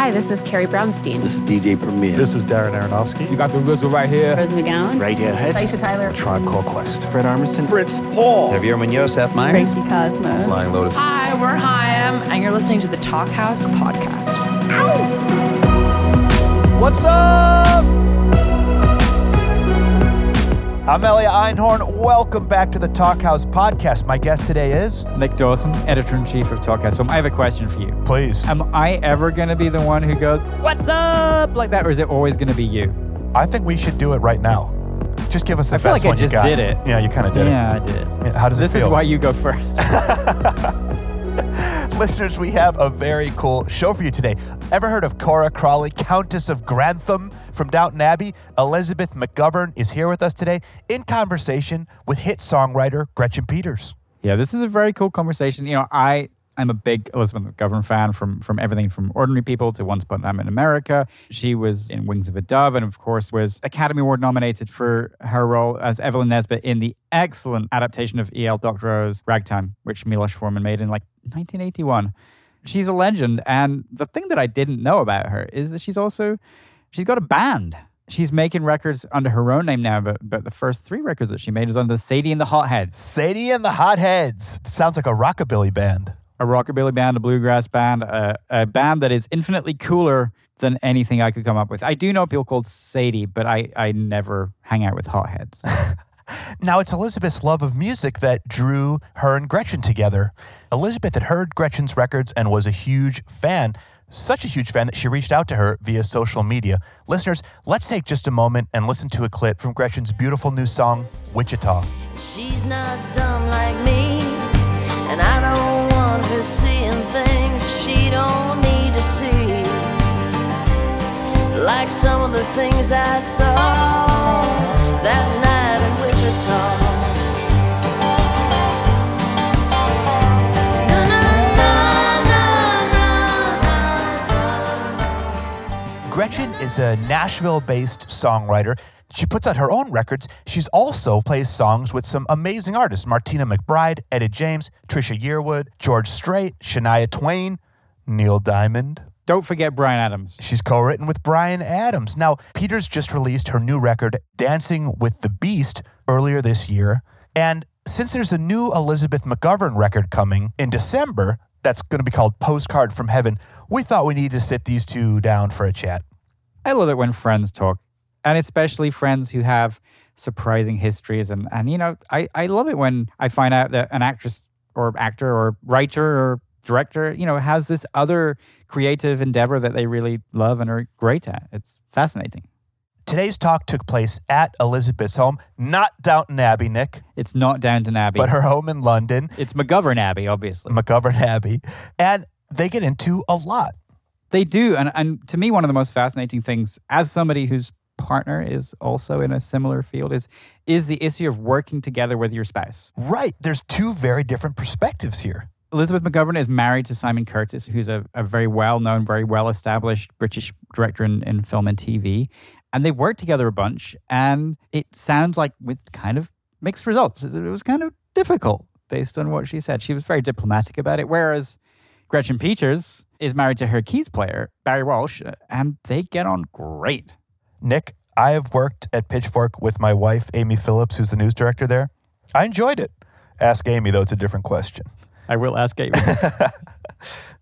Hi, this is Carrie Brownstein. This is DJ Premier. This is Darren Aronofsky. You got the RZA right here. Rose McGowan. Radiohead. Aisha Tyler. Tribe Called Quest. Fred Armisen. Prince Paul. Javier Munoz. Seth Meyers. Tracy Cosmos. Flying Lotus. Hi, we're Haim, and you're listening to the Talkhouse podcast. What's up? I'm Elliot Einhorn. Welcome back to the Talkhouse podcast. My guest today is. Nick Dawson, editor in chief of Talkhouse. So I have a question for you. Please. Am I ever going to be the one who goes, What's up? like that, or is it always going to be you? I think we should do it right now. Just give us the I feel best like I one just you got. did it. Yeah, you kind of did yeah, I did. Yeah, How does This it feel? is why you go first. Listeners, we have a very cool show for you today. Ever heard of Cora Crawley, Countess of Grantham from Downton Abbey? Elizabeth McGovern is here with us today in conversation with hit songwriter Gretchen Peters. yeah, this is a very cool conversation. You know, I. I'm a big Elizabeth McGovern fan from from everything from Ordinary People to Once Upon a Time in America. She was in Wings of a Dove and, of course, was Academy Award nominated for her role as Evelyn Nesbit in the excellent adaptation of E.L. Doctorow's Ragtime, which Milos Forman made in like 1981. She's a legend, and the thing that I didn't know about her is that she's also she's got a band. She's making records under her own name now, but but the first three records that she made is under Sadie and the Hotheads. Sadie and the Hotheads. Sounds like a rockabilly band. a rockabilly band, a bluegrass band, a, a band that is infinitely cooler than anything I could come up with. I do know people called Sadie, but I, I never hang out with hotheads. Now, it's Elizabeth's love of music that drew her and Gretchen together. Elizabeth had heard Gretchen's records and was a huge fan, such a huge fan that she reached out to her via social media. Listeners, let's take just a moment and listen to a clip from Gretchen's beautiful new song, Wichita. She's not dumb like me, and I don't want her seeing things she don't need to see. Like some of the things I saw that night Gretchen is a Nashville based songwriter. She puts out her own records. She's also plays songs with some amazing artists Martina McBride, Etta James, Trisha Yearwood, George Strait, Shania Twain, Neil Diamond. Don't forget Bryan Adams. She's co written with Bryan Adams. Now, Peters just released her new record, Dancing with the Beast, earlier this year. And since there's a new Elizabeth McGovern record coming in December that's going to be called Postcard from Heaven, we thought we needed to sit these two down for a chat. I love it when friends talk, and especially friends who have surprising histories. And, and you know, I, I love it when I find out that an actress or actor or writer or director, you know, has this other creative endeavor that they really love and are great at. It's fascinating. Today's talk took place at Elizabeth's home, not Downton Abbey, Nick, It's not Downton Abbey. but her home in London, It's McGovern Abbey, obviously. McGovern Abbey. And they get into a lot. They do. And, and to me, one of the most fascinating things, as somebody whose partner is also in a similar field, is, is the issue of working together with your spouse. Right. There's two very different perspectives here. Elizabeth McGovern is married to Simon Curtis, who's a, a very well known, very well established British director in, in film and TV. And they worked together a bunch. And it sounds like with kind of mixed results. It was kind of difficult based on what she said. She was very diplomatic about it. Whereas Gretchen Peters is married to her keys player, Barry Walsh, and they get on great. Nick, I have worked at Pitchfork with my wife, Amy Phillips, who's the news director there. I enjoyed it. Ask Amy, though, it's a different question. I will ask Amy.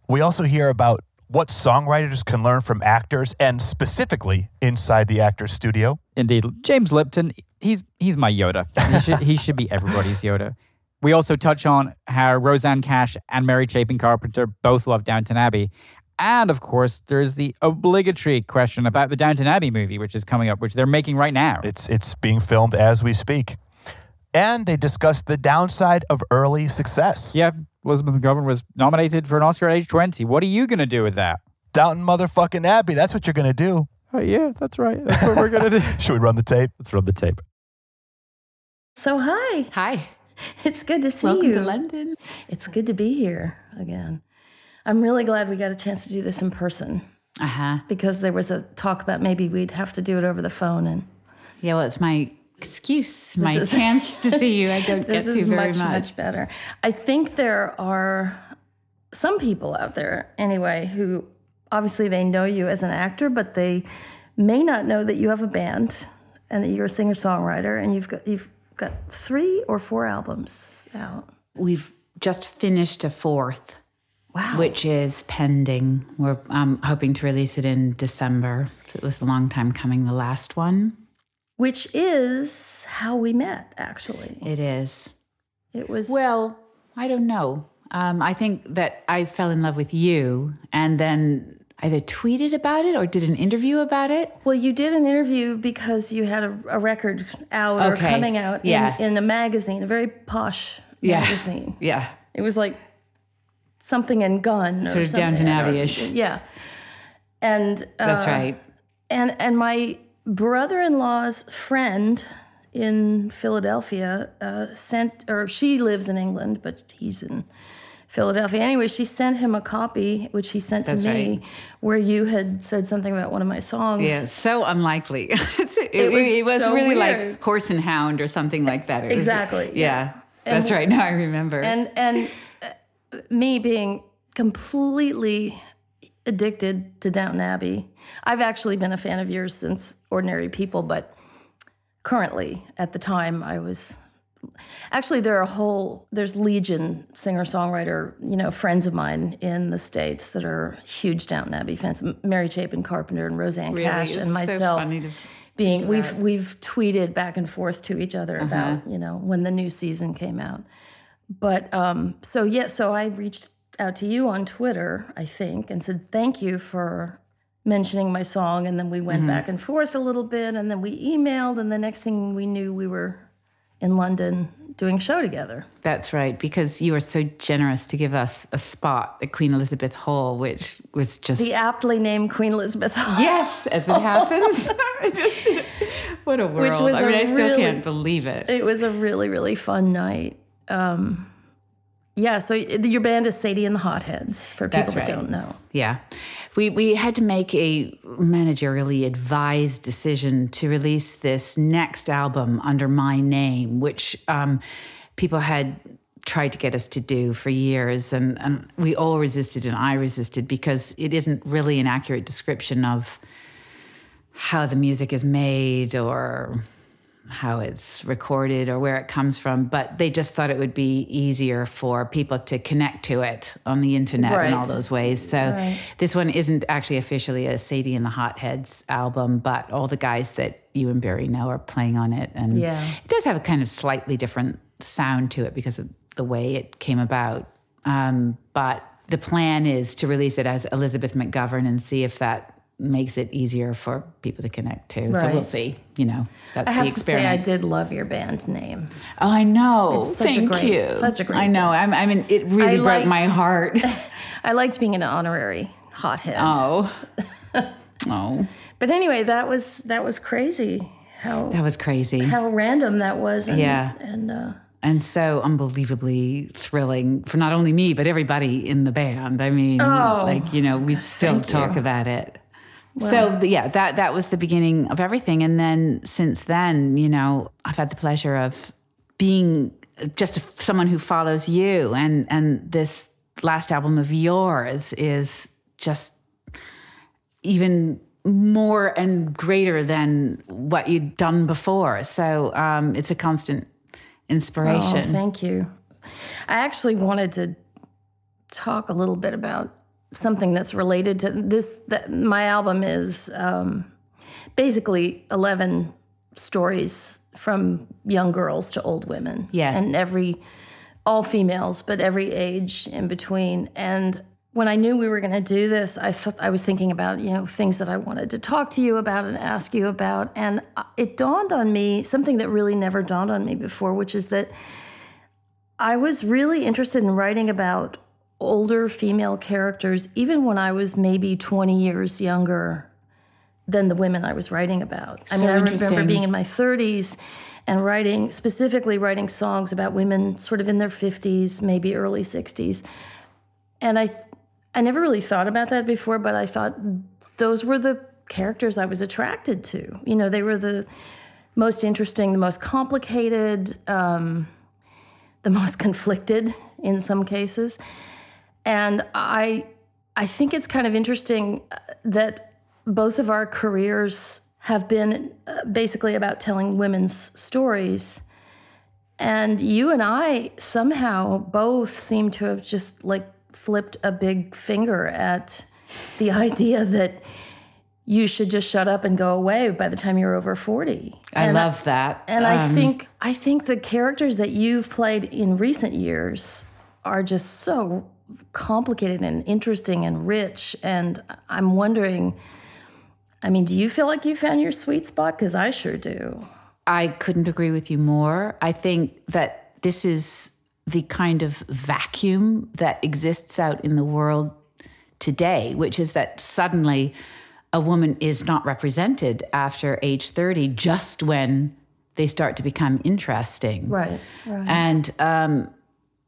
We also hear about what songwriters can learn from actors and specifically inside the actor's studio. Indeed, James Lipton, he's he's my Yoda. He should, he should be everybody's Yoda. We also touch on how Rosanne Cash and Mary Chapin Carpenter both love Downton Abbey. And of course, there's the obligatory question about the Downton Abbey movie, which is coming up, which they're making right now. It's it's being filmed as we speak. And they discuss the downside of early success. yeah, Elizabeth McGovern was nominated for an Oscar at age 20. What are you going to do with that? Downton motherfucking Abbey, that's what you're going to do. Oh, yeah, that's right. That's what we're going to do. Should we run the tape? Let's run the tape. So hi, Hi. it's good to see Welcome you. to London. It's good to be here again. I'm really glad we got a chance to do this in person Uh huh. because there was a talk about maybe we'd have to do it over the phone, and Yeah, well, it's my excuse, my is- chance to see you. I don't this get is to very much, much. much better. I think there are some people out there, anyway, who obviously they know you as an actor, but they may not know that you have a band and that you're a singer songwriter and you've got you've got three or four albums out. We've just finished a fourth, Wow. which is pending. We're um, hoping to release it in December. So it was a long time coming, the last one. Which is how we met, actually. It is. It was Well, I don't know. Um, I think that I fell in love with you and then either tweeted about it or did an interview about it. Well, you did an interview because you had a, a record out or coming out Yeah. in, in a magazine, a very posh Yeah. magazine. Yeah. It was like something in Gun, Sort or of something, Downton or- Abbey-ish. Yeah, and uh, That's right. and and my brother-in-law's friend in Philadelphia uh, sent, or she lives in England, but he's in Philadelphia. Anyway, she sent him a copy, which he sent That's to me, right. where you had said something about one of my songs. Yeah, so unlikely. It, it was was, so really weird. like horse and hound or something like that. It was- Exactly, yeah. That's right. Now I remember. and and uh, me being completely addicted to Downton Abbey. I've actually been a fan of yours since Ordinary People, but currently, at the time, I was. Actually, there are a whole there's legion singer songwriter you know friends of mine in the states that are huge Downton Abbey fans. Mary Chapin Carpenter and Rosanne Really, Cash and so myself to being we've we've tweeted back and forth to each other Uh-huh. about you know when the new season came out but um so yeah so i reached out to you on twitter i think and said thank you for mentioning my song and then we Mm-hmm. went back and forth a little bit and then we emailed and the next thing we knew we were in london doing a show together That's right, because you were so generous to give us a spot at Queen Elizabeth Hall, which was just the aptly named queen elizabeth Hall. yes, as it happens. just, what a world! was I mean, I still really- can't believe it. it was a really really fun night um yeah so your band is sadie and the hotheads for people That's that right. don't know Yeah. We, we had to make a managerially advised decision to release this next album under my name, which um, people had tried to get us to do for years. And, and we all resisted, and I resisted because it isn't really an accurate description of how the music is made or how it's recorded or where it comes from, but they just thought it would be easier for people to connect to it on the internet in all those ways. So this one isn't actually officially a Sadie and the Hotheads album, but all the guys that you and Barry know are playing on it. And Yeah. it does have a kind of slightly different sound to it because of the way it came about. Um, but the plan is to release it as Elizabeth McGovern and see if that makes it easier for people to connect to. So we'll see. You know, that's I have the to say. I did love your band name. Oh, I know. It's such a Thank great- you. such a great I know. I'm, I mean, it really I broke liked- my heart. I liked being an honorary hothead. oh. oh. But anyway, that was that was crazy. How That was crazy. how random that was. And, Yeah. And uh, and so unbelievably thrilling for not only me, but everybody in the band. I mean, Oh, like, you know, we still talk you. about it. So yeah, that that was the beginning of everything. And then since then, you know, I've had the pleasure of being just someone who follows you and and this last album of yours is just even more and greater than what you'd done before. So um, it's a constant inspiration. oh, thank you. I actually wanted to talk a little bit about something that's related to this. That my album is um, basically eleven stories from young girls to old women. Yeah. and every all females, but every age in between. And when I knew we were going to do this, I thought I was thinking about you know things that I wanted to talk to you about and ask you about, and it dawned on me something that really never dawned on me before, which is that I was really interested in writing about older female characters, even when I was maybe 20 years younger than the women I was writing about. I mean, I remember being in my 30s and writing, specifically writing songs about women sort of in their 50s, maybe early 60s. And I, I never really thought about that before, but I thought those were the characters I was attracted to. You know, they were the most interesting, the most complicated, um, the most conflicted in some cases. And I I think it's kind of interesting uh, that both of our careers have been uh, basically about telling women's stories. And you and I somehow both seem to have just like flipped a big finger at the idea that you should just shut up and go away by the time you're over 40. I And love that. and I Um, think I think the characters that you've played in recent years are just so complicated and interesting and rich. And I'm wondering, I mean, do you feel like you found your sweet spot? Because I sure do. I couldn't agree with you more. I think that this is the kind of vacuum that exists out in the world today, which is that suddenly a woman is not represented after age 30, just when they start to become interesting. Right, right. And um,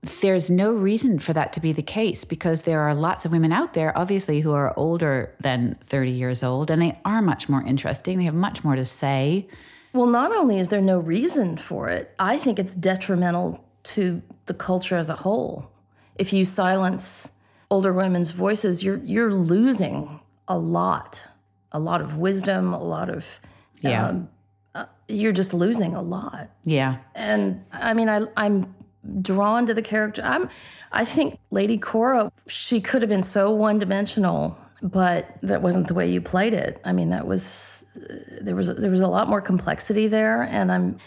there's no reason for that to be the case because there are lots of women out there, obviously, who are older than 30 years old and they are much more interesting. They have much more to say. Well, not only is there no reason for it, I think it's detrimental to the culture as a whole. If you silence older women's voices, you're you're losing a lot, a lot of wisdom, a lot of Yeah. Um, uh, you're just losing a lot. yeah. And I mean, I, I'm drawn to the character. I'm, I think Lady Cora, she could have been so one dimensional, but that wasn't the way you played it. I mean, that was uh, there was there was a lot more complexity there, and I'm.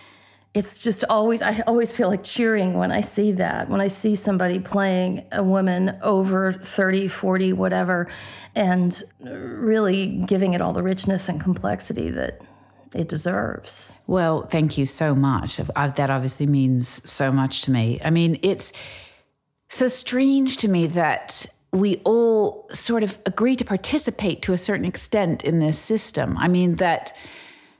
It's just always I always feel like cheering when I see that when I see somebody playing a woman over 30, 40, whatever, and really giving it all the richness and complexity that it deserves. Well, thank you so much. That obviously means so much to me. I mean, it's so strange to me that we all sort of agree to participate to a certain extent in this system. I mean, that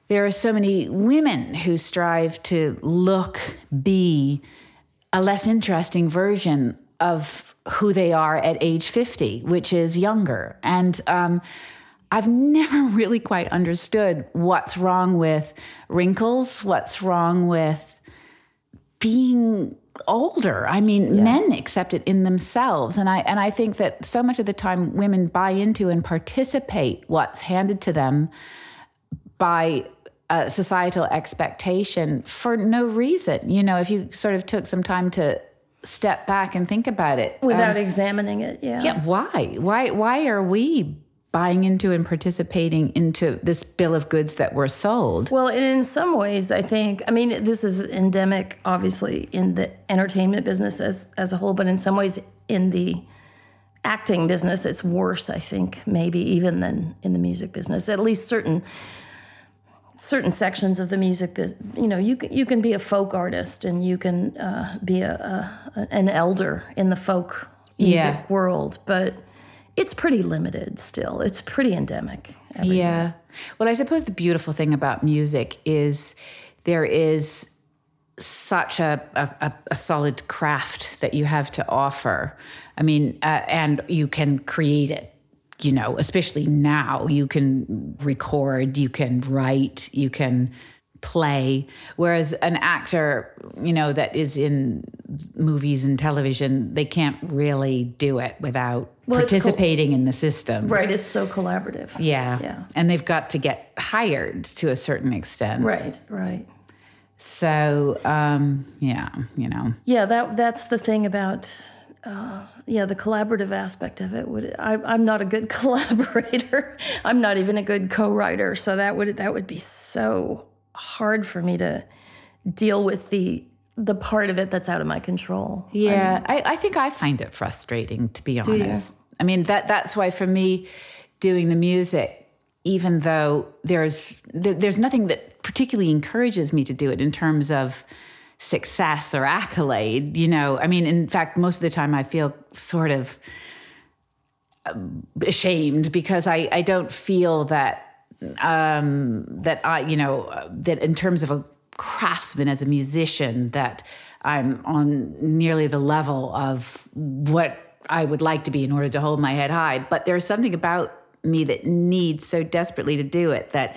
there are so many women who strive to look, be a less interesting version of who they are at age 50, which is younger. And um, I've never really quite understood what's wrong with wrinkles, what's wrong with being older. I mean, men accept it in themselves. And I and I think that so much of the time women buy into and participate what's handed to them by a societal expectation for no reason. You know, if you sort of took some time to step back and think about it. Without um, examining it, yeah. Yeah, why? Why why are we buying into and participating into this bill of goods that we're sold? Well, and in some ways, I think, I mean, this is endemic, obviously, in the entertainment business as, as a whole, but in some ways, in the acting business, it's worse, I think, maybe even than in the music business. At least certain certain sections of the music, you know, you can, you can be a folk artist and you can uh, be a, a, an elder in the folk music Yeah. world, but it's pretty limited still. It's pretty endemic. everywhere. Yeah. Well, I suppose the beautiful thing about music is there is such a, a, a- solid craft that you have to offer. I mean, uh, and you can create it. You know, especially now, you can record, you can write, you can play. Whereas an actor, you know, that is in movies and television, they can't really do it without Well, participating in the system. Right. It's so collaborative. Yeah. Yeah. And they've got to get hired to a certain extent. Right, right. So, um, yeah, you know. Yeah, that that's the thing about uh, yeah the collaborative aspect of it. Would I, I'm not a good collaborator. I'm not even a good co-writer. So that would that would be so hard for me to deal with the the part of it that's out of my control. Yeah, I, I think I find it frustrating to be honest. I mean that that's why for me, doing the music, even though there's there's nothing that particularly encourages me to do it in terms of success or accolade. You know, I mean, in fact, most of the time I feel sort of um, ashamed because I I don't feel that um, that I, you know, uh, that in terms of a craftsman as a musician, that I'm on nearly the level of what I would like to be in order to hold my head high. But there's something about me that needs so desperately to do it that,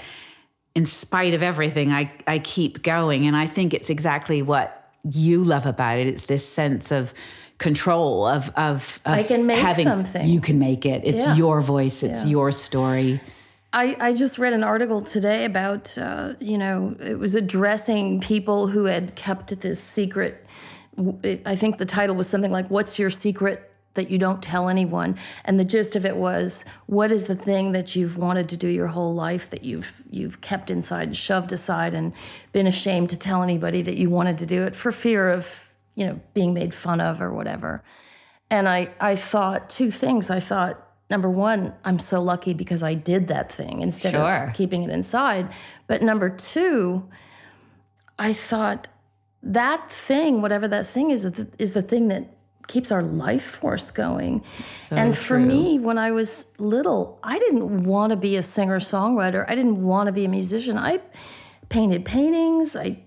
in spite of everything, I, I keep going. And I think it's exactly what you love about it. It's this sense of control of of, of I can make having something. you can make it it's Yeah. your voice it's Yeah. your story I, I just read an article today about, uh, you know, it was addressing people who had kept this secret. It- I think the title was something like, What's Your Secret That You Don't Tell Anyone? And the gist of it was, What is the thing that you've wanted to do your whole life that you've, you've kept inside, shoved aside, and been ashamed to tell anybody that you wanted to do it for fear of, you know, being made fun of or whatever? And I, I thought two things. I thought, number one, I'm so lucky because I did that thing instead Sure. of keeping it inside. But number two, I thought that thing, whatever that thing is, is the thing that keeps our life force going. and for me, when I was little, I didn't want to be a singer songwriter. I didn't want to be a musician. I painted paintings. I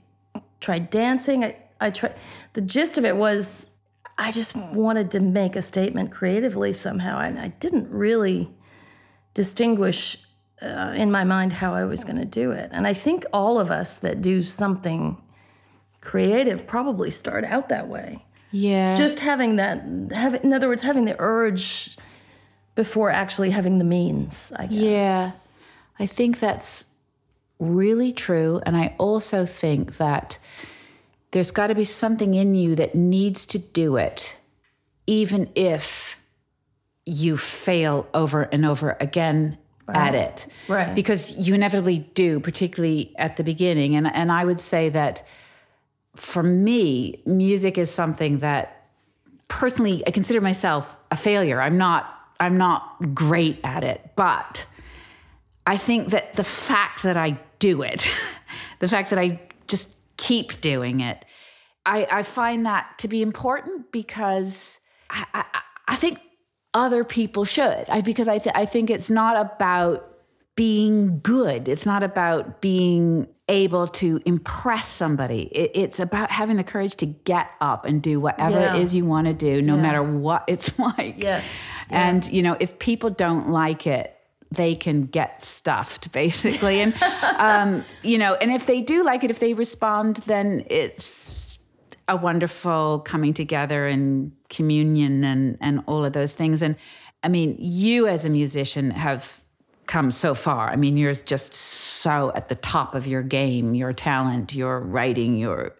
tried dancing. I, I tried. The gist of it was I just wanted to make a statement creatively somehow, and I didn't really distinguish uh, in my mind how I was going to do it. And I think all of us that do something creative probably start out that way. yeah Just having that, having, in other words, having the urge before actually having the means. I guess. Yeah, I think that's really true. And I also think that there's got to be something in you that needs to do it, even if you fail over and over again at it. Right. Because you inevitably do, particularly at the beginning. And, and I would say that for me, music is something that personally I consider myself a failure. I'm not I'm not great at it, but I think that the fact that I do it, the fact that I keep doing it, I, I find that to be important because I, I, I think other people should. I, because I, th- I think it's not about being good. It's not about being able to impress somebody. It, it's about having the courage to get up and do whatever Yeah. it is you want to do, no matter what it's like. Yes. And, you know, if people don't like it, they can get stuffed basically. And, um, you know, and if they do like it, if they respond, then it's a wonderful coming together and communion and, and all of those things. And I mean, you as a musician have come so far. I mean, you're just so at the top of your game, your talent, your writing, your,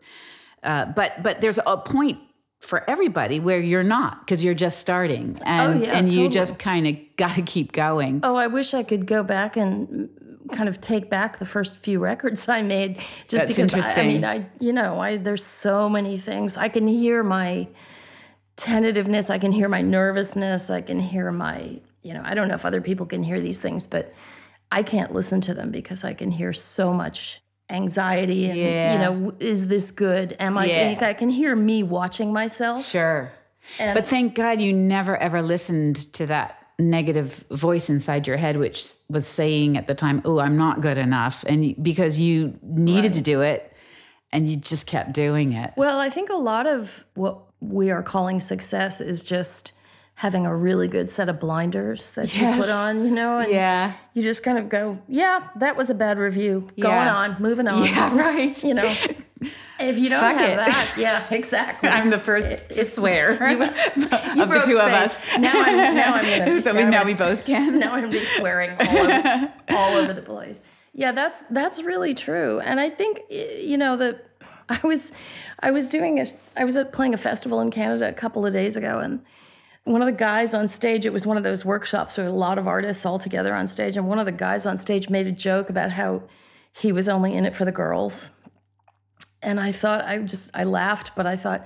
uh, but, but there's a point for everybody where you're not because you're just starting oh, and, Oh, yeah, and you just kind of got to keep going. Oh, I wish I could go back and mm, kind of take back the first few records I made. Just That's because interesting. I, I mean, I you know, I there's so many things. I can hear my tentativeness. I can hear my nervousness. I can hear my you know. I don't know if other people can hear these things, but I can't listen to them because I can hear so much anxiety and Yeah. you know, is this good? Am I? Yeah. I can hear me watching myself. Sure. but thank God you never ever listened to that negative voice inside your head, which was saying at the time, "Oh, I'm not good enough," and because you needed to do it, and you just kept doing it. Well, I think a lot of what we are calling success is just having a really good set of blinders that you put on, you know, and Yeah. you just kind of go, yeah, that was a bad review. Going on, moving on. Yeah, right. You know, if you don't Fuck have it. that, yeah, exactly. I'm the first to swear You of the two of us. Now I'm now I'm gonna so we, now now we both can. now I'm be swearing all over, all over the place. Yeah, that's that's really true, and I think you know that I was I was doing a I was at playing a festival in Canada a couple of days ago, and one of the guys on stage it was one of those workshops where a lot of artists all together on stage, and one of the guys on stage made a joke about how he was only in it for the girls, and I thought I just I laughed, but I thought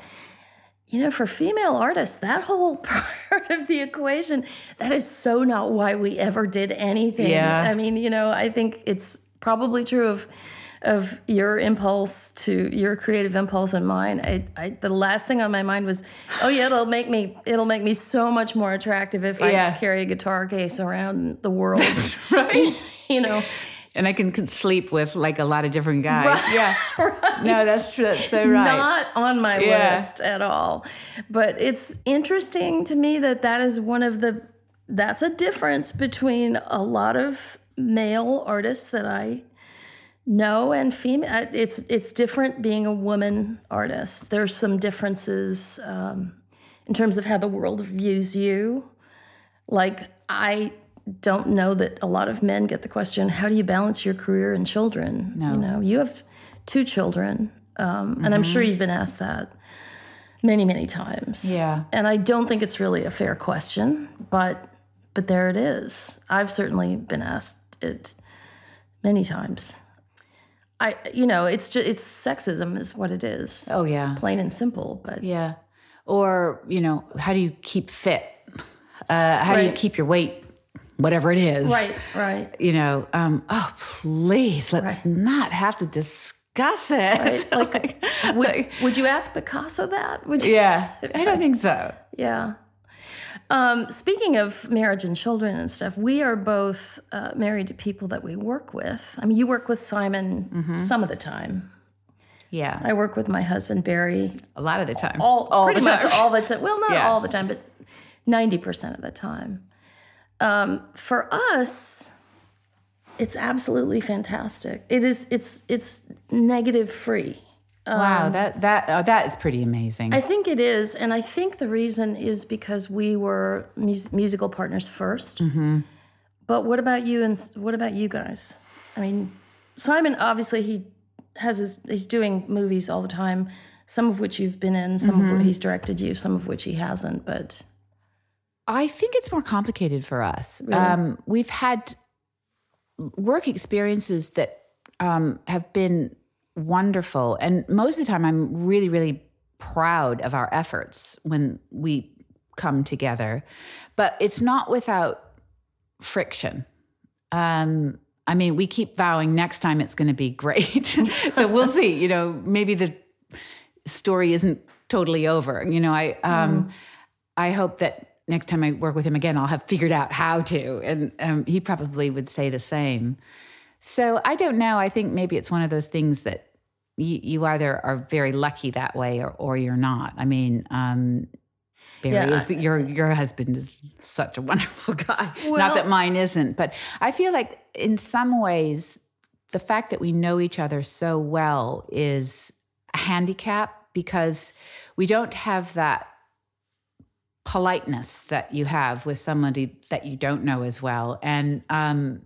you know, for female artists, that whole part of the equation, that is so not why we ever did anything. Yeah. I mean, you know, I think it's probably true of of your impulse to your creative impulse and mine. I, I the last thing on my mind was, oh yeah, it'll make me it'll make me so much more attractive if Yeah. I carry a guitar case around the world. That's right. you know. And I can, can sleep with like a lot of different guys. Right. Yeah. No, that's true. That's so right. Not on my Yeah. list at all. But it's interesting to me that that is one of the that's a difference between a lot of male artists that I know and female. It's it's different being a woman artist. There's some differences um, in terms of how the world views you. Like, I don't know that a lot of men get the question, how do you balance your career and children? No. You know, you have two children, um, and I'm sure you've been asked that many, many times. Yeah. And I don't think it's really a fair question, but but there it is. I've certainly been asked it many times. I, you know, it's just it's sexism is what it is. Oh yeah. Plain and simple. But Yeah. Or, you know, how do you keep fit? Uh, how do you keep your weight, whatever it is? right, right. You know, um, oh, please, let's Right. not have to discuss it. Right, like, Would, would you ask Picasso that? Would you? yeah, I don't think so. Yeah. Um, speaking of marriage and children and stuff, we are both uh, married to people that we work with. I mean, you work with Simon some of the time. Yeah, I work with my husband Barry a lot of the time. all, all pretty much time. all the time. Well, not Yeah. all the time, but ninety percent of the time. Um, for us, it's absolutely fantastic. It is. It's it's negative free. Wow, that that oh, that is pretty amazing. I think it is, and I think the reason is because we were mus- musical partners 1st Mm-hmm. But what about you and what about you guys? I mean, Simon obviously he has his he's doing movies all the time, some of which you've been in, some of Mm-hmm. which he's directed you, some of which he hasn't. But I think it's more complicated for us. Um, we've had work experiences that um, have been wonderful. And most of the time, I'm really, really proud of our efforts when we come together. But it's not without friction. Um, I mean, we keep vowing next time it's going to be great. so we'll see. You know, maybe the story isn't totally over. You know, I um, I hope that next time I work with him again, I'll have figured out how to, and um, he probably would say the same. So I don't know. I think maybe it's one of those things that you, you either are very lucky that way or, or you're not. I mean, um, Barry Yeah, is the, your your husband is such a wonderful guy. Well- not that mine isn't, but I feel like in some ways the fact that we know each other so well is a handicap because we don't have that politeness that you have with somebody that you don't know as well and um,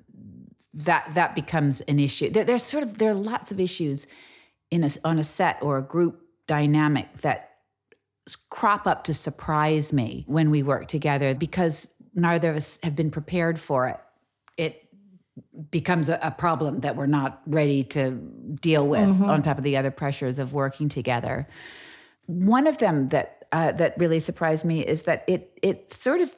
that that becomes an issue. There, there's sort of there are lots of issues in a, on a set or a group dynamic that crop up to surprise me when we work together because neither of us have been prepared for it. It becomes a, a problem that we're not ready to deal with on top of the other pressures of working together. One of them that uh, that really surprised me is that it it sort of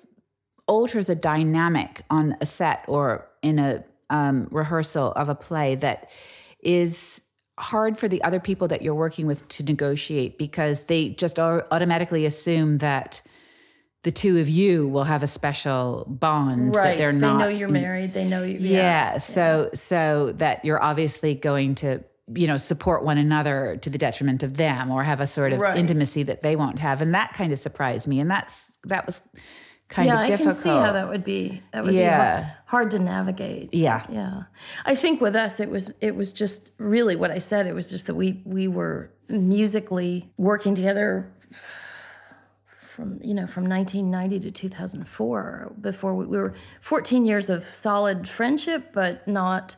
alters a dynamic on a set or in a um, rehearsal of a play that is hard for the other people that you're working with to negotiate because they just automatically assume that the two of you will have a special bond that right, they're they not know you're married. They know you. yeah, so so that you're obviously going to you know support one another to the detriment of them or have a sort of Right. intimacy that they won't have and that kind of surprised me and that's that was kind yeah, of I can see how that would be. That would be Yeah. hard, hard to navigate. yeah Yeah. I think with us it was it was just really what I said. It was just that we we were musically working together from you know from 1990 to 2004 before we, we were 14 years of solid friendship but not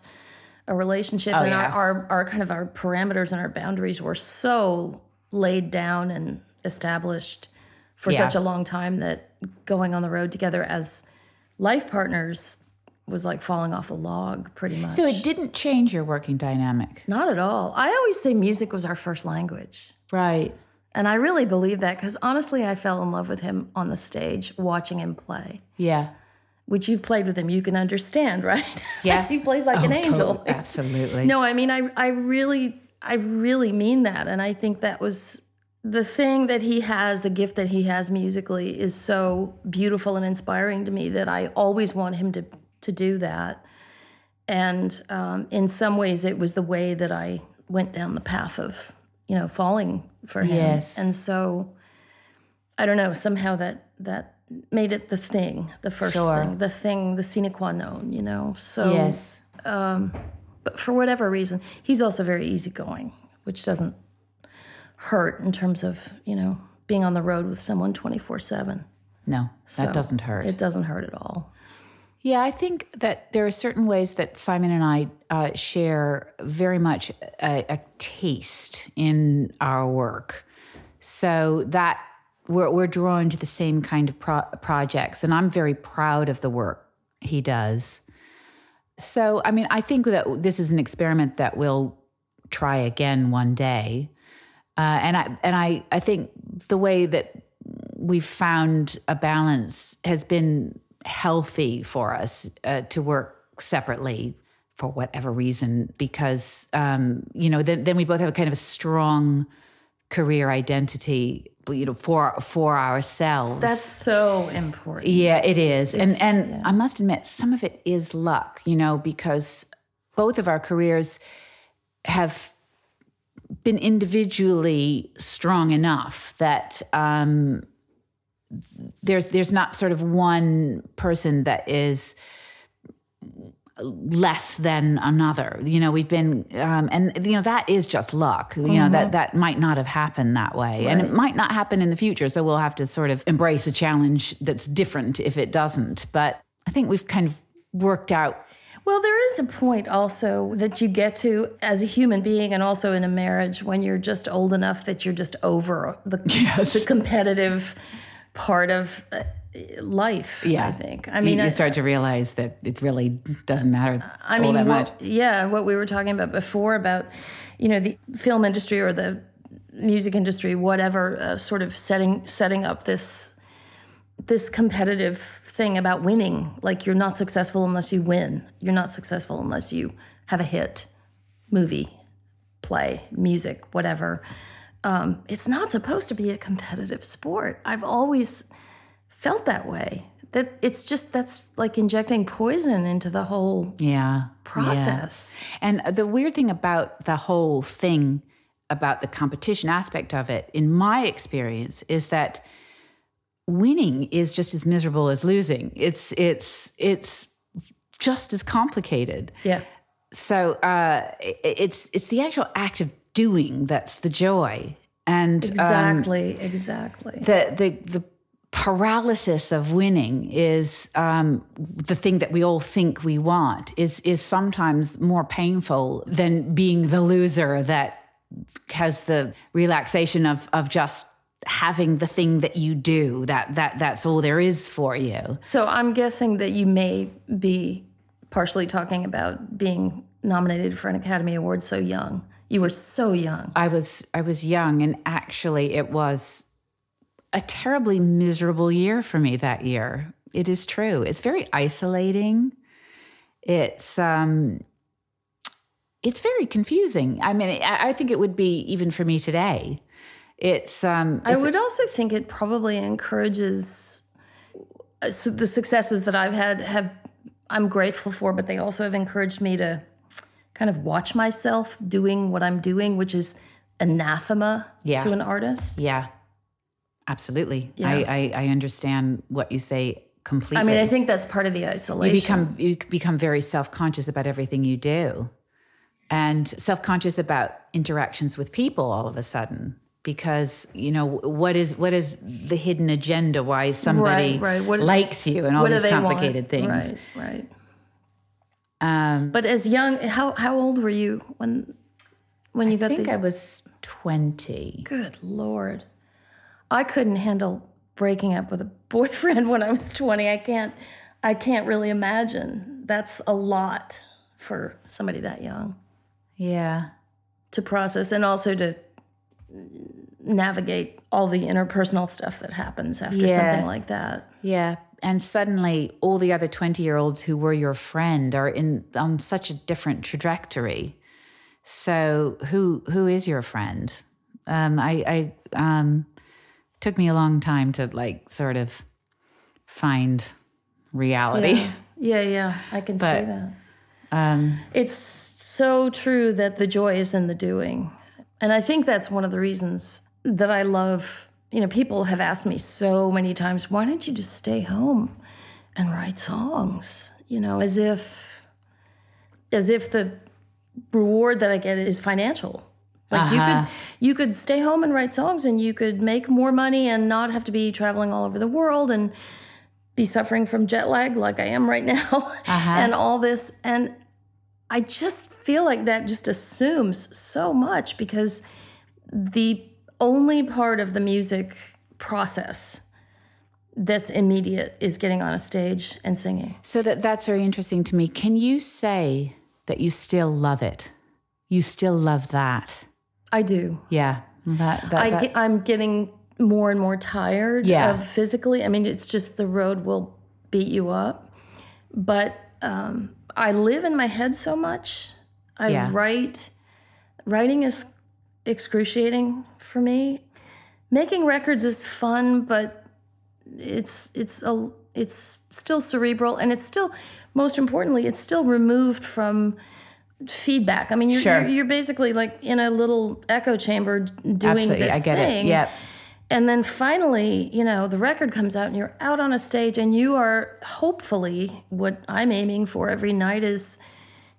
a relationship oh, and yeah. our, our our kind of our parameters and our boundaries were so laid down and established for Yeah. such a long time that going on the road together as life partners was like falling off a log pretty much so it didn't change your working dynamic not at all i always say music was our first language right and I really believe that because honestly, I fell in love with him on the stage watching him play, yeah which you've played with him. You can understand, right? Yeah. he plays like an Oh, angel. tot- absolutely No, I mean, I, I really, I really mean that. And I think that was the thing that he has, the gift that he has musically is so beautiful and inspiring to me that I always want him to, to do that. And um, in some ways, it was the way that I went down the path of, you know, falling for him. Yes. And so I don't know, somehow that, that made it the thing, the first Sure. thing, the thing, the sine qua non, you know? So, yes but for whatever reason, he's also very easygoing, which doesn't hurt in terms of, you know, being on the road with someone 24 7. No, that doesn't hurt. It doesn't hurt at all. Yeah, I think that there are certain ways that Simon and I uh, share very much a, a taste in our work. So that we're, we're drawn to the same kind of pro- projects. And I'm very proud of the work he does. So, I mean, I think that this is an experiment that we'll try again one day. Uh, and I and I, I think the way that we've found a balance has been healthy for us uh, to work separately for whatever reason because um, you know then, then we both have a kind of a strong career identity you know for for ourselves That's so important. yeah it is and and yeah. i must admit some of it is luck you know because both of our careers have been individually strong enough that um, there's there's not sort of one person that is less than another. You know, we've been, um, and you know that is just luck. You know that that might not have happened that way, and it might not happen in the future. So we'll have to sort of embrace a challenge that's different if it doesn't. But I think we've kind of worked out. Well, there is a point also that you get to as a human being and also in a marriage when you're just old enough that you're just over the, the competitive part of uh, life. I think. I mean, you, I, start to realize that it really doesn't matter I all mean, that what, yeah, what we were talking about before about, you know, the film industry or the music industry, whatever, uh, sort of setting setting up this this competitive thing about winning. Like you're not successful unless you win. You're not successful unless you have a hit, movie, play, music, whatever. Um, it's not supposed to be a competitive sport. I've always felt that way. That it's just that's like injecting poison into the whole Yeah. process. And the weird thing about the whole thing about the competition aspect of it, in my experience, is that winning is just as miserable as losing. It's it's it's just as complicated. Yeah. So uh, it's it's the actual act of doing that's the joy, and um, Exactly. exactly. the the the paralysis of winning is um, the thing that we all think we want is is sometimes more painful than being the loser that has the relaxation of of just having the thing that you do that that that's all there is for you So I'm guessing that you may be partially talking about being nominated for an Academy Award so young. You were so young. I was I was young and actually it was a terribly miserable year for me that year. It is true. It's very isolating. It's um it's very confusing. I mean, I, I think it would be even for me today. It's um I would also think it probably encourages uh, so the successes that I've had have I'm grateful for, but they also have encouraged me to kind of watch myself doing what I'm doing, which is anathema Yeah. to an artist. yeah. Absolutely. Yeah. I, I I understand what you say completely. I mean, I think that's part of the isolation you become you become very self-conscious about everything you do and self-conscious about interactions with people all of a sudden because you know what is what is the hidden agenda why somebody Right, right. Likes you and all these want? complicated things Right, right. Um, but as young, how how old were you when when you i got think the? i was 20 Good lord, I couldn't handle breaking up with a boyfriend when I was twenty. I can't. I can't really imagine. That's a lot for somebody that young yeah to process, and also to navigate all the interpersonal stuff that happens after Yeah. something like that. yeah and suddenly all the other 20 year olds who were your friend are in on such a different trajectory so who who is your friend um i i um took me a long time to like sort of find reality Yeah, yeah, I can see that. um It's so true that the joy is in the doing. And I think that's one of the reasons that I love, you know, people have asked me so many times, why don't you just stay home and write songs? You know, as if as if the reward that I get is financial. Like Uh-huh. you could you could stay home and write songs and you could make more money and not have to be traveling all over the world and be suffering from jet lag like I am right now Uh-huh. and all this and I just feel like that just assumes so much because the only part of the music process that's immediate is getting on a stage and singing. So that that's very interesting to me. Can you say that you still love it? You still love that? I do. Yeah. That, that, I that- get, I'm getting more and more tired Yeah. of physically. I mean, it's just the road will beat you up. But um, I live in my head so much. I Yeah. write. Writing is excruciating for me. Making records is fun, but it's it's a it's still cerebral, and it's still most importantly, it's still removed from feedback. I mean, you're Sure. you're, you're basically like in a little echo chamber doing Absolutely. this I get thing. it. Yep. And then finally, you know, the record comes out and you're out on a stage and you are hopefully what I'm aiming for every night is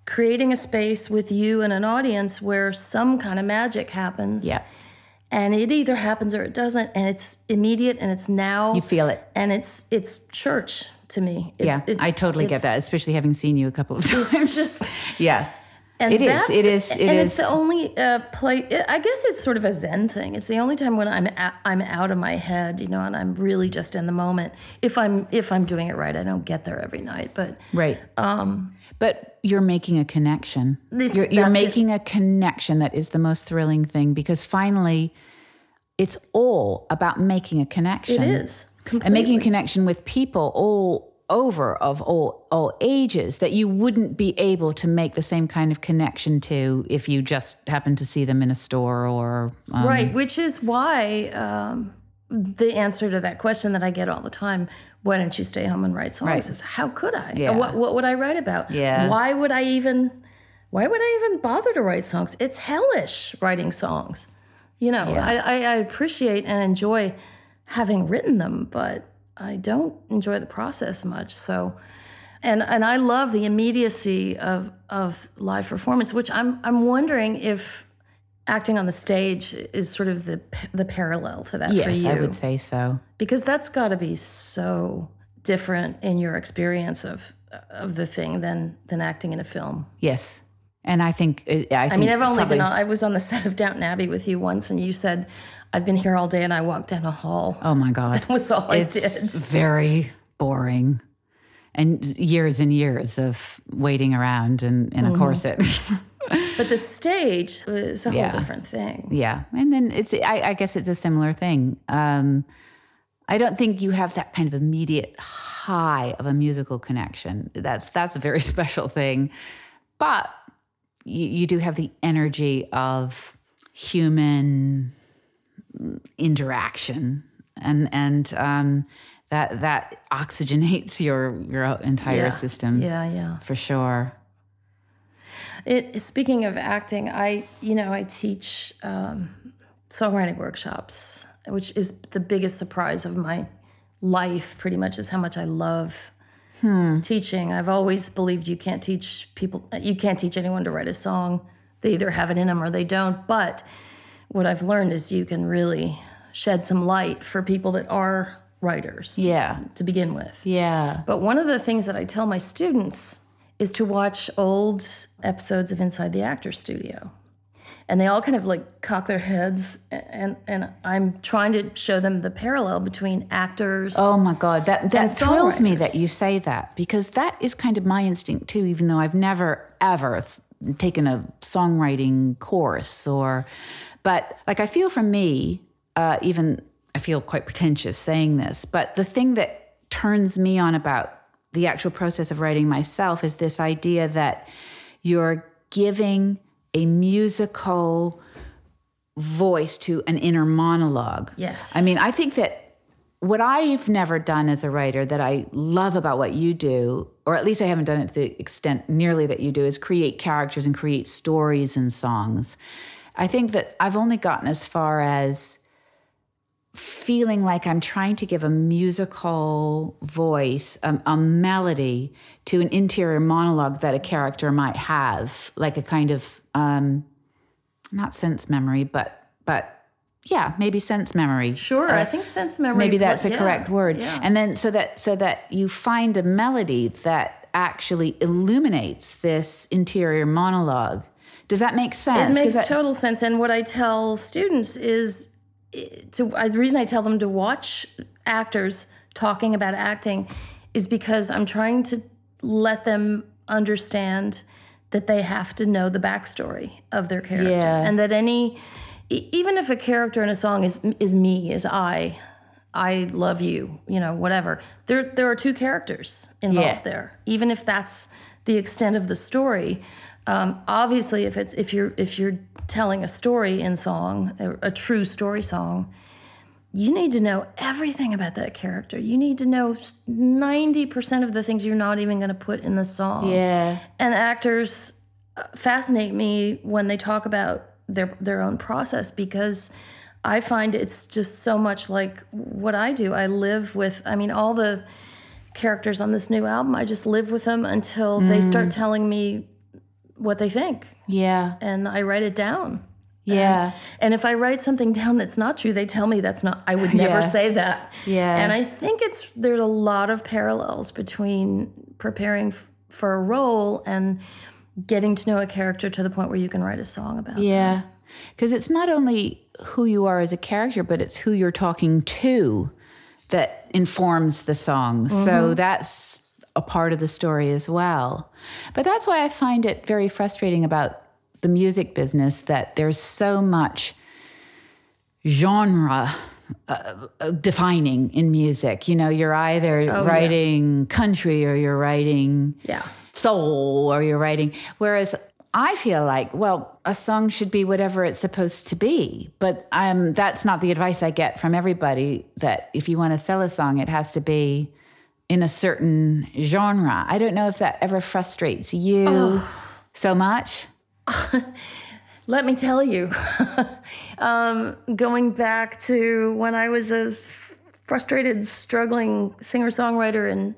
creating a space with you and an audience where some kind of magic happens. Yeah. And it either happens or it doesn't and it's immediate and it's now You feel it. and it's it's church to me. It's, yeah. it's, I totally get that, especially having seen you a couple of times. It's just yeah. And It is, it is, and it's the only uh, play. I guess it's sort of a Zen thing. It's the only time when I'm a, I'm out of my head, you know, and I'm really just in the moment. If I'm if I'm doing it right, I don't get there every night, but Right. Um, but you're making a connection. You're, you're that's it. making a connection that is the most thrilling thing because finally, it's all about making a connection. it is completely. and making a connection with people all over of all all ages that you wouldn't be able to make the same kind of connection to if you just happened to see them in a store or um, right, which is why um, the answer to that question that I get all the time. Why don't you stay home and write songs? Right. Is how could I? Yeah. What what would I write about? Yeah. Why would I even? Why would I even bother to write songs? It's hellish writing songs. You know, I, I, I appreciate and enjoy having written them, but I don't enjoy the process much. So, and and I love the immediacy of of live performance, which I'm I'm wondering if acting on the stage is sort of the the parallel to that for yes i would say so because that's got to be so different in your experience of of the thing than than acting in a film. yes and i think i, think I mean, I've only probably- been on, I was on the set of Downton Abbey with you once, and you said, "I've been here all day," and I walked down a hall. oh my god That was all I did. it's very boring and years and years of waiting around in, in Mm-hmm. a corset But the stage was a whole Yeah. different thing. yeah and then it's I, I guess it's a similar thing um, i don't think you have that kind of immediate high of a musical connection that's that's a very special thing but you, you do have the energy of human interaction and and um, that that oxygenates your your entire Yeah. system Yeah, yeah. for sure It, speaking of acting, I you know I teach um, songwriting workshops, which is the biggest surprise of my life. Pretty much is how much I love teaching. I've always believed you can't teach people, you can't teach anyone to write a song. They either have it in them or they don't. But what I've learned is you can really shed some light for people that are writers. yeah To begin with. yeah But one of the things that I tell my students is to watch old episodes of Inside the Actors Studio. And they all kind of like cock their heads, and, and I'm trying to show them the parallel between actors. Oh my God, that that thrills me that you say that because that is kind of my instinct too. Even though I've never ever th- taken a songwriting course or, but like I feel for me, uh, even I feel quite pretentious saying this, but the thing that turns me on about the actual process of writing myself is this idea that you're giving a musical voice to an inner monologue. Yes. I mean, I think that what I've never done as a writer that I love about what you do, or at least I haven't done it to the extent nearly that you do, is create characters and create stories and songs. I think that I've only gotten as far as feeling like I'm trying to give a musical voice, a, a melody to an interior monologue that a character might have, like a kind of um, not sense memory, but but yeah, maybe sense memory. Sure, Or I think sense memory. maybe that's the yeah, correct word. Yeah. And then so that so that you find a melody that actually illuminates this interior monologue. Does that make sense? It makes that- total sense. And what I tell students is eh, to the reason I tell them to watch actors talking about acting is because I'm trying to let them understand that they have to know the backstory of their character Yeah. and that any even if a character in a song is is me is I I love you, you know, whatever. There there are two characters involved Yeah. there. Even if that's the extent of the story. Um, obviously if it's if you're if you're telling a story in song, a, a true story song, you need to know everything about that character. You need to know 90% of the things you're not even going to put in the song. Yeah. And actors uh, fascinate me when they talk about their their own process because I find it's just so much like what I do. I live with I mean all the characters on this new album, I just live with them until they start telling me what they think Yeah. and I write it down. Yeah. And if I write something down that's not true, they tell me that's not I would never Yeah. say that. Yeah. And I think it's there's a lot of parallels between preparing f- for a role and getting to know a character to the point where you can write a song about. Yeah. Because it's not only who you are as a character, but it's who you're talking to that informs the song. So mm-hmm. that's a part of the story as well. But that's why I find it very frustrating about the music business that there's so much genre uh, defining in music. You know, you're either writing country or you're writing Yeah. soul or you're writing. Whereas I feel like, well, a song should be whatever it's supposed to be. But um, that's not the advice I get from everybody that if you want to sell a song, it has to be in a certain genre. I don't know if that ever frustrates you so much. Let me tell you, um, going back to when I was a frustrated, struggling singer songwriter in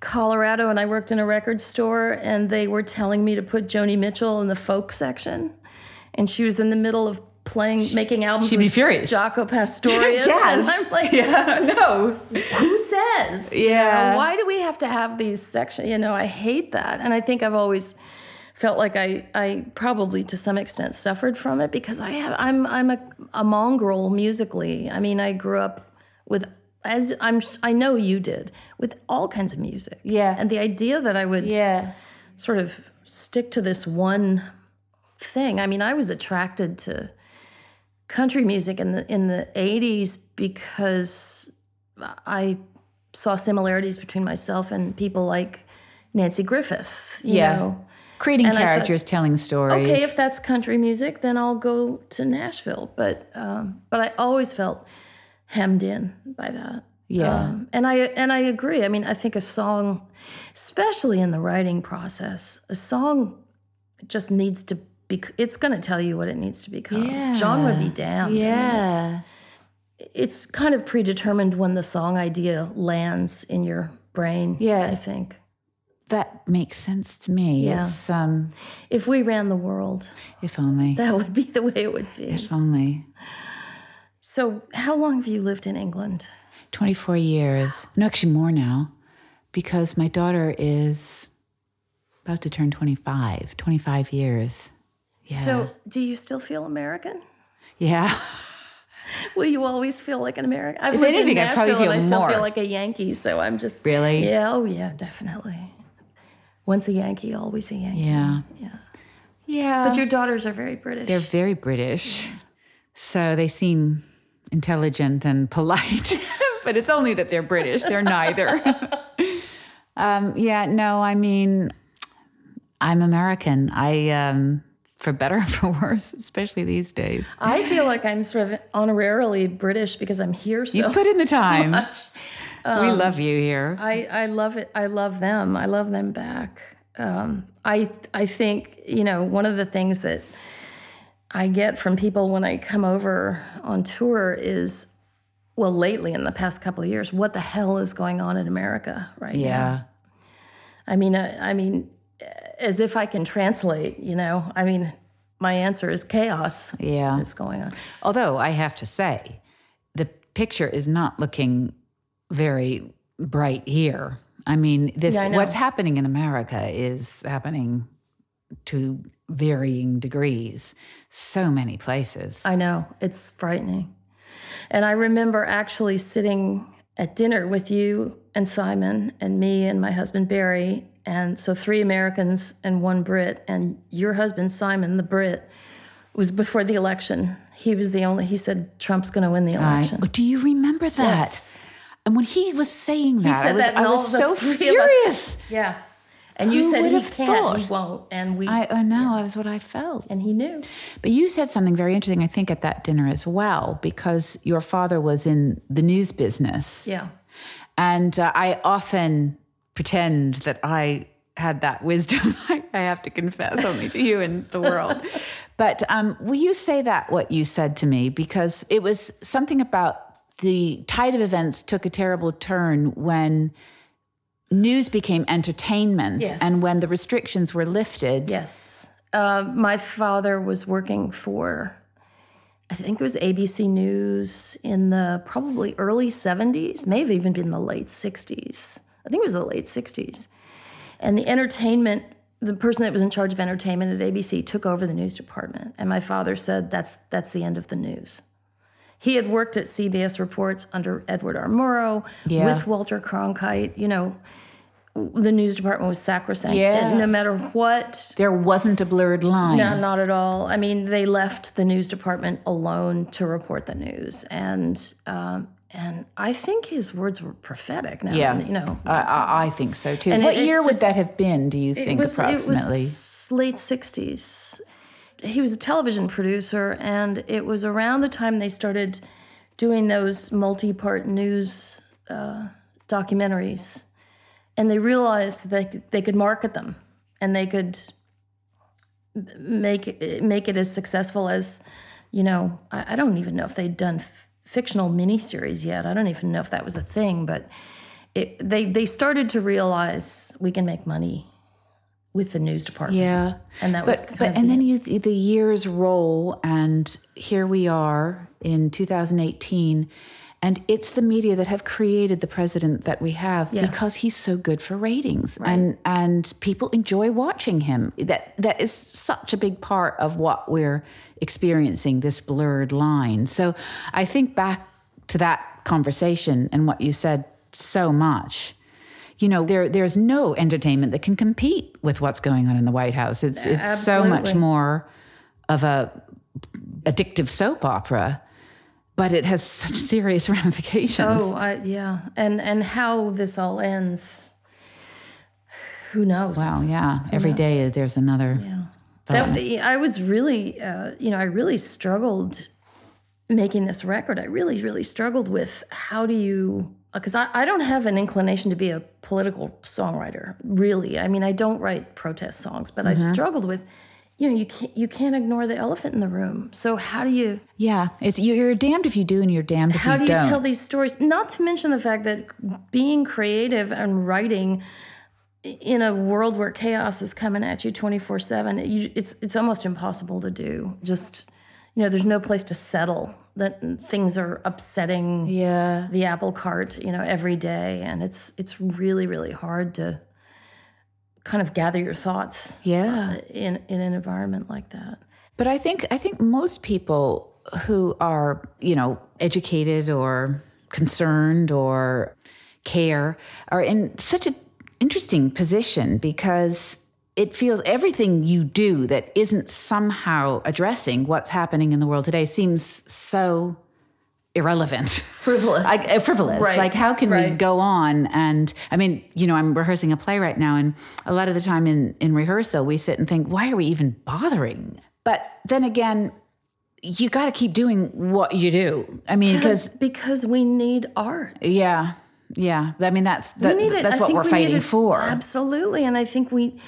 Colorado, and I worked in a record store, and they were telling me to put Joni Mitchell in the folk section, and she was in the middle of playing, making albums. she'd be furious. Jaco Pastorius, and I'm like, no. who says? You Yeah. know, why do we have to have these sections? You know, I hate that. And I think I've always felt like I, I probably to some extent suffered from it because I have I'm I'm a, a mongrel musically. I mean, I grew up with as I'm I know you did with all kinds of music. Yeah. And the idea that I would Yeah. sort of stick to this one thing. I mean, I was attracted to country music in the in the 80s because I saw similarities between myself and people like Nanci Griffith, you Yeah. know. Creating And I thought, characters, telling stories. Okay, if that's country music, then I'll go to Nashville. But um, but I always felt hemmed in by that. Yeah. Um, and I and I agree. I mean, I think a song, especially in the writing process, a song just needs to be. It's going to tell you what it needs to become. Yeah. would be damned. Yeah. it's, it's kind of predetermined when the song idea lands in your brain. Yeah. I think that makes sense to me. Yeah. It's um if we ran the world, if only. that would be the way it would be. if only. So, how long have you lived in England? 24 years. No, actually more now because my daughter is about to turn 25. 25 years. Yeah. So, do you still feel American? yeah. Will you always feel like an American? I've If lived anything, in I probably Nashville and I still more. feel like a Yankee. So I'm just Really? yeah. Oh yeah, definitely. Once a Yankee, always a Yankee. Yeah. Yeah. Yeah. But your daughters are very British. They're very British. So they seem intelligent and polite. but it's only that they're British. They're neither. um, yeah, no, I mean, I'm American. I, um, for better or for worse, especially these days. I feel like I'm sort of honorarily British because I'm here so You've put in the time. much. we love you here. I, I love it. I love them. I love them back. Um, I I think you know one of the things that I get from people when I come over on tour is, well, lately in the past couple of years, what the hell is going on in America right now? yeah. I mean, I, I mean, as if I can translate. You know, I mean, my answer is chaos. Yeah. is going on. Although I have to say, the picture is not looking very bright here. I mean, this Yeah, I what's happening in America is happening to varying degrees. So many places. I know it's frightening. And I remember actually sitting at dinner with you and Simon and me and my husband Barry, and so three Americans and one Brit, and your husband Simon, the Brit, was before the election. He was the only. He said Trump's going to win the I- election. do you remember that? Yes. And when he was saying that, I said was, that, I was so furious. Yeah. And you Who said he can't, he won't, and we I, I know, that's what I felt. and he knew. But you said something very interesting, I think, at that dinner as well, because your father was in the news business. Yeah. And uh, I often pretend that I had that wisdom. I have to confess only to you and the world. But um, will you say that, what you said to me? Because it was something about the tide of events took a terrible turn when news became entertainment Yes. and when the restrictions were lifted. Yes. Uh, my father was working for, I think it was ABC News in the probably early 70s, may have even been the late 60s. I think it was the late 60s. And the entertainment, the person that was in charge of entertainment at ABC took over the news department. And my father said, that's, that's the end of the news. He had worked at CBS Reports under Edward R. Murrow Yeah. with Walter Cronkite. You know, the news department was sacrosanct. Yeah. And no matter what There wasn't a blurred line. no, not at all. I mean, they left the news department alone to report the news, and um, and I think his words were prophetic. Now, Yeah. you know, I, I, think so too. And what it- year would just- that have been, do you think, approximately? It was late '60s. He was a television producer, and it was around the time they started doing those multi-part news uh, documentaries, and they realized that they could, market them, and they could make it, make it as successful as, you know, I, I don't even know if they'd done f- fictional miniseries yet. I don't even know if that was a thing, but it, they they started to realize we can make money with the news department. yeah. and that was But, kind but of and the- then you the years roll, and here we are in 2018, and it's the media that have created the president that we have Yeah. because he's so good for ratings, and and people enjoy watching him. That that is such a big part of what we're experiencing this blurred line. So I think back to that conversation and what you said so much you know there there's no entertainment that can compete with what's going on in the White House. It's it's so much more of a addictive soap opera, but it has such serious ramifications. oh I, yeah, and and how this all ends, who knows? wow, yeah. Every day there's another. That, I was really, uh, you know, I really struggled making this record. I really, really struggled with how do you, because I, I don't have an inclination to be a political songwriter, really. I mean, I don't write protest songs, but I struggled with, you know, you can't, you can't ignore the elephant in the room. So how do you, Yeah, it's you- you're damned if you do and you're damned if how you don't. you don't. tell these stories? Not to mention the fact that being creative and writing in a world where chaos is coming at you 24 7 it's it's almost impossible to do just you know there's no place to settle that things are upsetting yeah, the apple cart you know every day and it's it's really really hard to kind of gather your thoughts yeah. Uh, in in an environment like that But I think I think most people who are, you know, educated or concerned or care are in such an interesting position because it feels everything you do that isn't somehow addressing what's happening in the world today seems so irrelevant. frivolous like uh, frivolous. Right, Like how can we go on and I mean, you know, I'm rehearsing a play right now and a lot of the time in in rehearsal we sit and think, why are we even bothering? But then again, you got to keep doing what you do. I mean, because because we need art yeah. Yeah. I mean that's that, We need it. that's I what we're we fighting for. Absolutely. And I think we,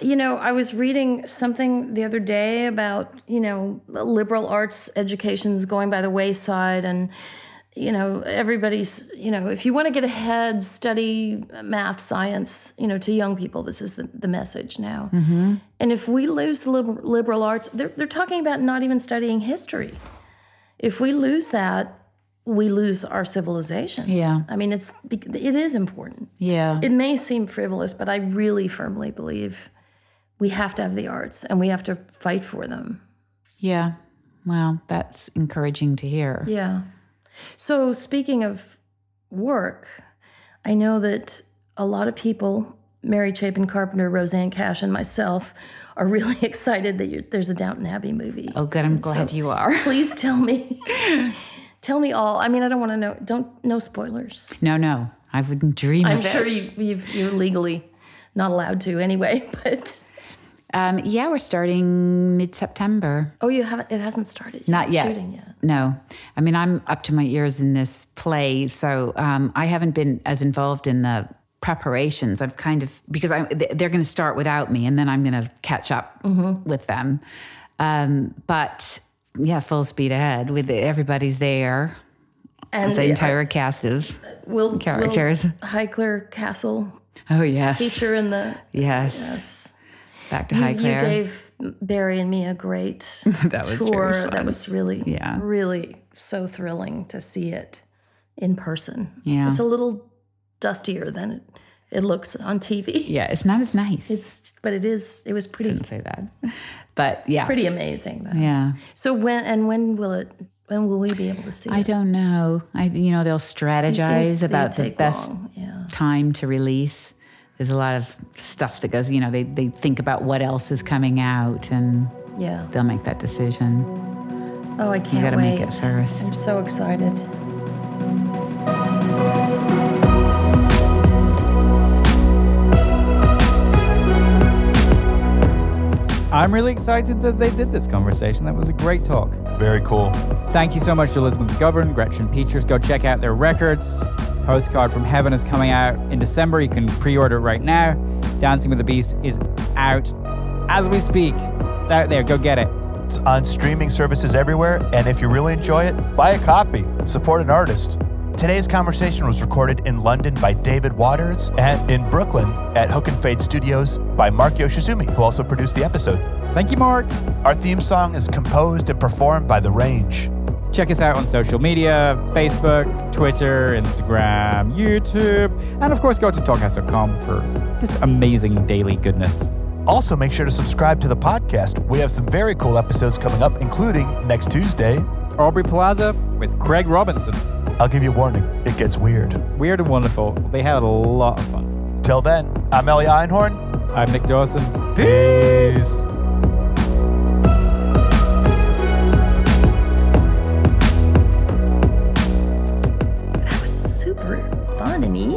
you know, I was reading something the other day about, you know, liberal arts education's going by the wayside and you know, everybody's, you know, if you want to get ahead, study math, science, you know, to young people, this is the, the message now. Mm-hmm. And if we lose the liberal, liberal arts, they're, they're talking about not even studying history. If we lose that, we lose our civilization. Yeah. I mean, it's it is important. Yeah. It may seem frivolous, but I really firmly believe we have to have the arts and we have to fight for them. Yeah. Well, that's encouraging to hear. Yeah. So, speaking of work, I know that a lot of people, Mary Chapin Carpenter, Rosanne Cash, and myself, are really excited that there's a Downton Abbey movie. Oh, good. I'm glad you are. Please tell me. tell me all. I mean, I don't want to know. Don't no spoilers. No, no. I wouldn't dream. I'm sure you, you've, you're legally not allowed to anyway. But Um, yeah, we're starting mid September. oh, you haven't. It hasn't started. Yet, Not yet. Shooting yet. No. I mean, I'm up to my ears in this play, so um, I haven't been as involved in the preparations. I've kind of, because I, they're going to start without me, and then I'm going to catch up with them. Um, but yeah, full speed ahead with uh, everybody's there, And the entire cast of will, characters. Will Castle Oh, yes. feature in the Yes. yes. Back to You, High you gave Barry and me a great That tour. That was really, Yeah. really so thrilling to see it in person. Yeah. It's a little dustier than it, it looks on TV. yeah, it's not as nice. It's, but it is. It was pretty, say that. But yeah. pretty amazing. Though. Yeah. So when and when will it? When will we be able to see I it? don't know. I you know they'll strategize about the best. Yeah. time to release. There's a lot of stuff that goes, you know, they, they think about what else is coming out and Yeah. they'll make that decision. Oh, I can't you gotta wait. make it first. I'm so excited. I'm really excited that they did this conversation. That was a great talk. Very cool. Thank you so much to Elizabeth McGovern, Gretchen Peters. Go check out their records. Postcard from Heaven is coming out in December. You can pre order it right now. Dancing with the Beast is out as we speak. It's out there. Go get it. It's on streaming services everywhere, and if you really enjoy it, buy a copy. Support an artist. Today's conversation was recorded in London by David Waters and in Brooklyn at Hook and Fade Studios by Mark Yoshizumi, who also produced the episode. Thank you, Mark. Our theme song is composed and performed by The Range. Check us out on social media Facebook, Twitter, Instagram, YouTube, and of course, go to talkhouse.com for just amazing daily goodness. Also, make sure to subscribe to the podcast. We have some very cool episodes coming up, including next Tuesday. Aubrey Plaza with Craig Robinson. I'll give you a warning, it gets weird. Weird and wonderful. They had a lot of fun. Till then, I'm Ellie Einhorn. I'm Nick Dawson. Peace.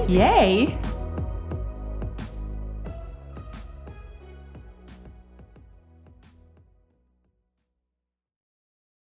Peace. Yay!